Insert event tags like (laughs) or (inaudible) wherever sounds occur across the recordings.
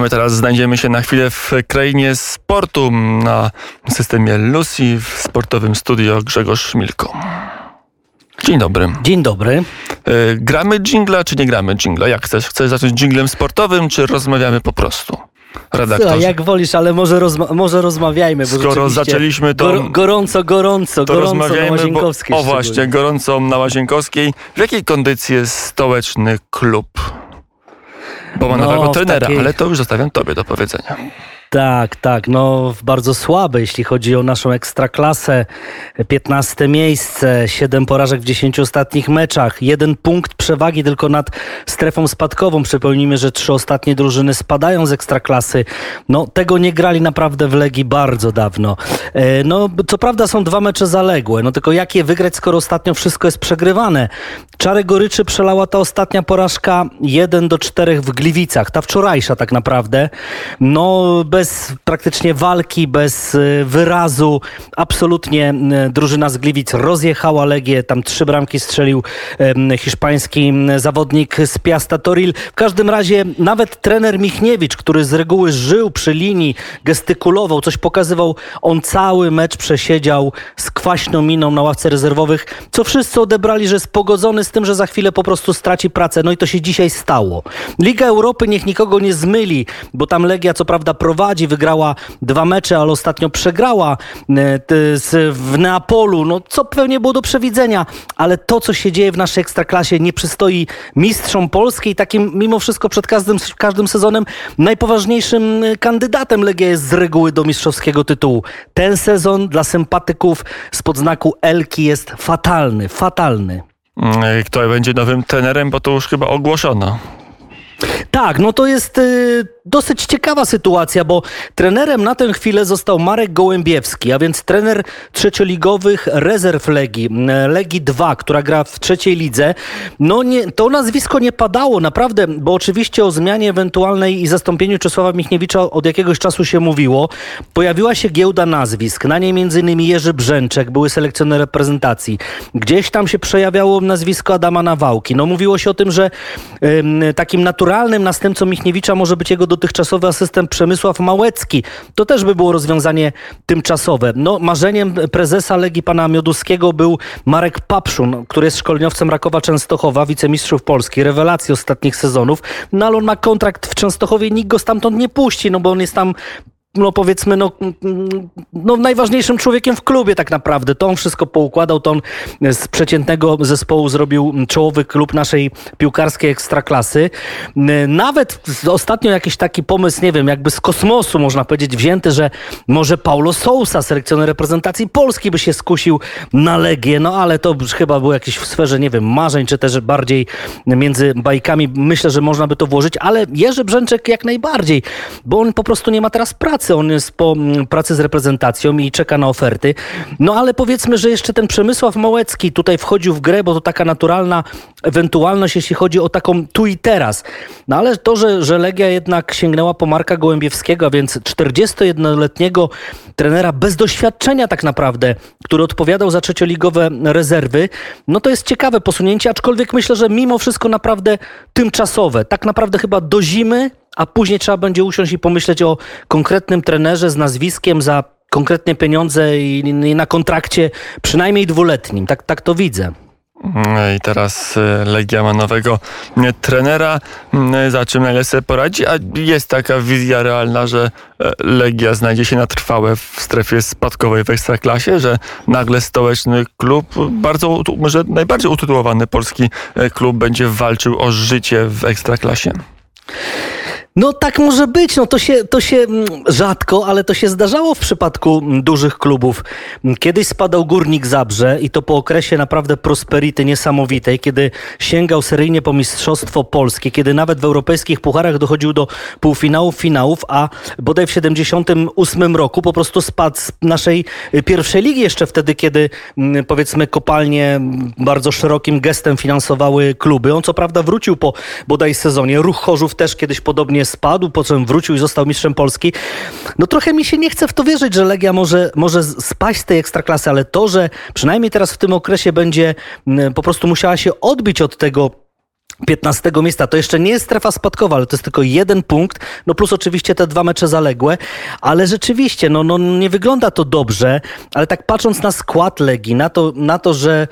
My teraz znajdziemy się na chwilę w krainie sportu na systemie Lucy w sportowym studio Grzegorz Szmilko. Dzień dobry. Dzień dobry. E, gramy dżingla, czy nie gramy dżingla? Jak chcesz? Chcesz zacząć dżinglem sportowym, czy rozmawiamy po prostu? Redaktorze. Słuchaj, jak wolisz, ale może, rozma może rozmawiajmy. Bo Skoro zaczęliśmy to- Gor gorąco, gorąco, To gorąco na rozmawiajmy, bo, Łazienkowskiej o właśnie, gorąco na Łazienkowskiej. W jakiej kondycji jest stołeczny klub? Bo ma No, nowego trenera, takiej- ale to już zostawiam tobie do powiedzenia. Tak, tak, no bardzo słabe, jeśli chodzi o naszą ekstraklasę. 15 miejsce, 7 porażek w 10 ostatnich meczach, jeden punkt przewagi tylko nad strefą spadkową. Przypomnijmy, że trzy ostatnie drużyny spadają z ekstraklasy. No tego nie grali naprawdę w Legii bardzo dawno. E, No co prawda są dwa mecze zaległe, no tylko jak je wygrać, skoro ostatnio wszystko jest przegrywane. Czarę goryczy przelała ta ostatnia porażka 1 do 4 w Gliwicach, ta wczorajsza tak naprawdę. No bez praktycznie walki, bez y, wyrazu, absolutnie y, drużyna z Gliwic rozjechała Legię, tam trzy bramki strzelił hiszpański zawodnik z Piasta Toril. W każdym razie nawet trener Michniewicz, który z reguły żył przy linii, gestykulował, coś pokazywał, on cały mecz przesiedział z kwaśną miną na ławce rezerwowych, co wszyscy odebrali, że jest pogodzony z tym, że za chwilę po prostu straci pracę. No i to się dzisiaj stało. Liga Europy niech nikogo nie zmyli, bo tam Legia co prawda prowadzi, wygrała dwa mecze, ale ostatnio przegrała e, z, w Neapolu, no co pewnie było do przewidzenia, ale to, co się dzieje w naszej ekstraklasie nie przystoi mistrzom Polski i takim mimo wszystko przed każdym, każdym sezonem najpoważniejszym e, kandydatem Legia jest z reguły do mistrzowskiego tytułu. Ten sezon dla sympatyków spod znaku Elki jest fatalny, fatalny. Mm, Kto będzie nowym trenerem, bo to już chyba ogłoszono. Tak, no to jest y, dosyć ciekawa sytuacja, bo trenerem na tę chwilę został Marek Gołębiewski, a więc trener trzecioligowych rezerw Legii, m, Legii 2, która gra w trzeciej lidze. No nie, to nazwisko nie padało, naprawdę, bo oczywiście o zmianie ewentualnej i zastąpieniu Czesława Michniewicza od jakiegoś czasu się mówiło. Pojawiła się giełda nazwisk, na niej m.in. Jerzy Brzęczek, były selekcjoner reprezentacji. Gdzieś tam się przejawiało nazwisko Adama Nawałki. No mówiło się o tym, że ym, takim naturalnym następcą Michniewicza może być jego dotychczasowy asystent Przemysław Małecki. To też by było rozwiązanie tymczasowe. No, marzeniem prezesa Legii pana Mioduskiego był Marek Papszun, który jest szkoleniowcem Rakowa Częstochowa, wicemistrzów Polski, rewelacji ostatnich sezonów. No ale on ma kontrakt w Częstochowie, nikt go stamtąd nie puści, no bo on jest tam no powiedzmy, no, no najważniejszym człowiekiem w klubie tak naprawdę. To on wszystko poukładał, to on z przeciętnego zespołu zrobił czołowy klub naszej piłkarskiej ekstraklasy. Nawet ostatnio jakiś taki pomysł, nie wiem, jakby z kosmosu można powiedzieć wzięty, że może Paulo Sousa, selekcjoner reprezentacji Polski by się skusił na Legię, no ale to chyba było jakieś w sferze, nie wiem, marzeń, czy też bardziej między bajkami. Myślę, że można by to włożyć, ale Jerzy Brzęczek jak najbardziej, bo on po prostu nie ma teraz pracy. On jest po mm, pracy z reprezentacją i czeka na oferty. No ale powiedzmy, że jeszcze ten Przemysław Małecki tutaj wchodził w grę, bo to taka naturalna ewentualność, jeśli chodzi o taką tu i teraz. No ale to, że, że Legia jednak sięgnęła po Marka Gołębiewskiego, a więc 41-letniego trenera bez doświadczenia tak naprawdę, który odpowiadał za trzecioligowe rezerwy, no to jest ciekawe posunięcie, aczkolwiek myślę, że mimo wszystko naprawdę tymczasowe. Tak naprawdę chyba do zimy, a później trzeba będzie usiąść i pomyśleć o konkretnym trenerze z nazwiskiem za konkretne pieniądze i, i na kontrakcie przynajmniej dwuletnim. Tak, tak to widzę. Mm, I teraz e, Legia ma nowego e, trenera, mm, za czym najlepiej sobie poradzi, a jest taka wizja realna, że Legia znajdzie się na trwałe w strefie spadkowej w Ekstraklasie, że nagle stołeczny klub, bardzo, może najbardziej utytułowany polski klub będzie walczył o życie w Ekstraklasie. No tak może być, no to się, to się mm, rzadko, ale to się zdarzało w przypadku mm, dużych klubów. Kiedyś spadał Górnik Zabrze i to po okresie naprawdę prosperity niesamowitej, kiedy sięgał seryjnie po Mistrzostwo Polskie, kiedy nawet w europejskich pucharach dochodził do półfinałów, finałów, a bodaj w 78 roku po prostu spadł z naszej y, pierwszej ligi jeszcze wtedy, kiedy mm, powiedzmy kopalnie bardzo szerokim gestem finansowały kluby. On co prawda wrócił po bodaj sezonie. Ruch Chorzów też kiedyś podobnie spadł, po czym wrócił i został mistrzem Polski. No trochę mi się nie chce w to wierzyć, że Legia może, może spaść z tej ekstraklasy, ale to, że przynajmniej teraz w tym okresie będzie mm, po prostu musiała się odbić od tego 15 miejsca. To jeszcze nie jest strefa spadkowa, ale to jest tylko jeden punkt, no plus oczywiście te dwa mecze zaległe, ale rzeczywiście, no, no nie wygląda to dobrze, ale tak patrząc na skład Legii, na to, na to że,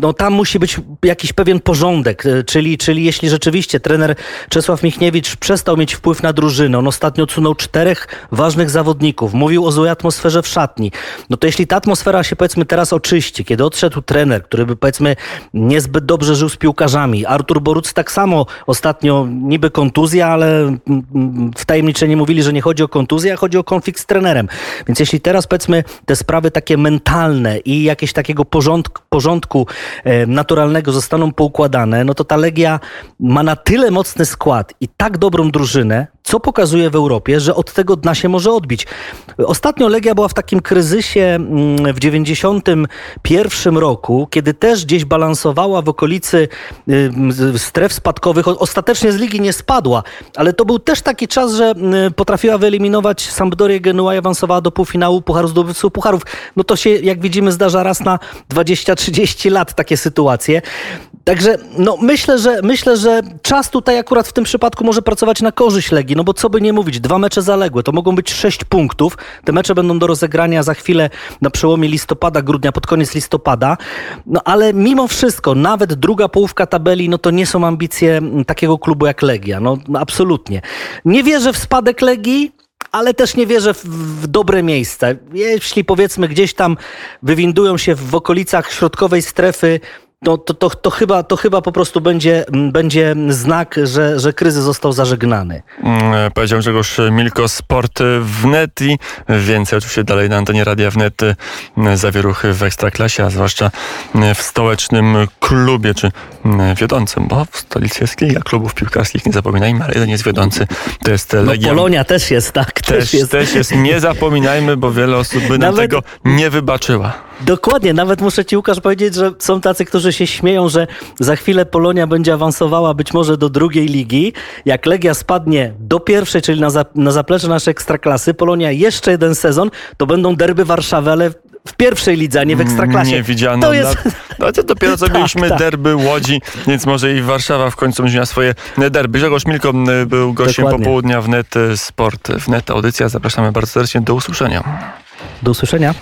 no, tam musi być jakiś pewien porządek, czyli, czyli jeśli rzeczywiście trener Czesław Michniewicz przestał mieć wpływ na drużynę, on ostatnio odsunął czterech ważnych zawodników, mówił o złej atmosferze w szatni, no to jeśli ta atmosfera się powiedzmy teraz oczyści, kiedy odszedł trener, który by powiedzmy niezbyt dobrze żył z piłkarzami, Artur Boruc tak samo ostatnio niby kontuzja, ale wtajemniczenie mówili, że nie chodzi o kontuzję, a chodzi o konflikt z trenerem. Więc jeśli teraz powiedzmy te sprawy takie mentalne i jakieś takiego porządku, porządku e, naturalnego zostaną poukładane, no to ta Legia ma na tyle mocny skład i tak dobrą drużynę, co pokazuje w Europie, że od tego dna się może odbić. Ostatnio Legia była w takim kryzysie mm, w 91 roku, kiedy też gdzieś balansowała w okolicy y, stref spadkowych. Ostatecznie z ligi nie spadła, ale to był też taki czas, że y, potrafiła wyeliminować Sampdorię Genua i awansowała do półfinału Pucharu Zdobywców Pucharów. No to się, jak widzimy, zdarza raz na 20-30 lat takie sytuacje. Także no, myślę, że, myślę, że czas tutaj akurat w tym przypadku może pracować na korzyść Legii, no bo co by nie mówić, dwa mecze zaległe, to mogą być sześć punktów. Te mecze będą do rozegrania za chwilę na przełomie listopada, grudnia, pod koniec listopada. No ale mimo wszystko, nawet druga połówka tabeli, no to nie są ambicje takiego klubu jak Legia. No absolutnie. Nie wierzę w spadek Legii, ale też nie wierzę w, w, dobre miejsca. Jeśli powiedzmy gdzieś tam wywindują się w okolicach środkowej strefy, no, to, to, to, chyba, to chyba po prostu będzie, będzie znak, że, że kryzys został zażegnany. Mm, powiedział Grzegorz Milko, Sport wnet i więcej oczywiście dalej na antenie Radia Wnet zawieruchy w Ekstraklasie, a zwłaszcza w stołecznym klubie, czy wiodącym, bo w stolicy jest kilka klubów piłkarskich, nie zapominajmy, ale jeden jest wiodący, to jest no, Legia. Polonia też jest, tak. Też, też, jest. też jest. Nie zapominajmy, bo wiele osób by nam Nawet... tego nie wybaczyła. Dokładnie, nawet muszę ci Łukasz powiedzieć, że są tacy, którzy się śmieją, że za chwilę Polonia będzie awansowała być może do drugiej ligi. Jak Legia spadnie do pierwszej, czyli na, za, na zaplecze naszej ekstraklasy, Polonia jeszcze jeden sezon, to będą derby Warszawy, ale w pierwszej lidze, a nie w ekstraklasie. Nie widziano. To jest... No, to dopiero co (laughs) tak, mieliśmy tak. derby Łodzi, więc może i Warszawa w końcu będzie miała swoje derby. Grzegorz Milko był gościem Dokładnie. popołudnia w Net Sport. W Net Audycja. Zapraszamy bardzo serdecznie. Do usłyszenia. Do usłyszenia.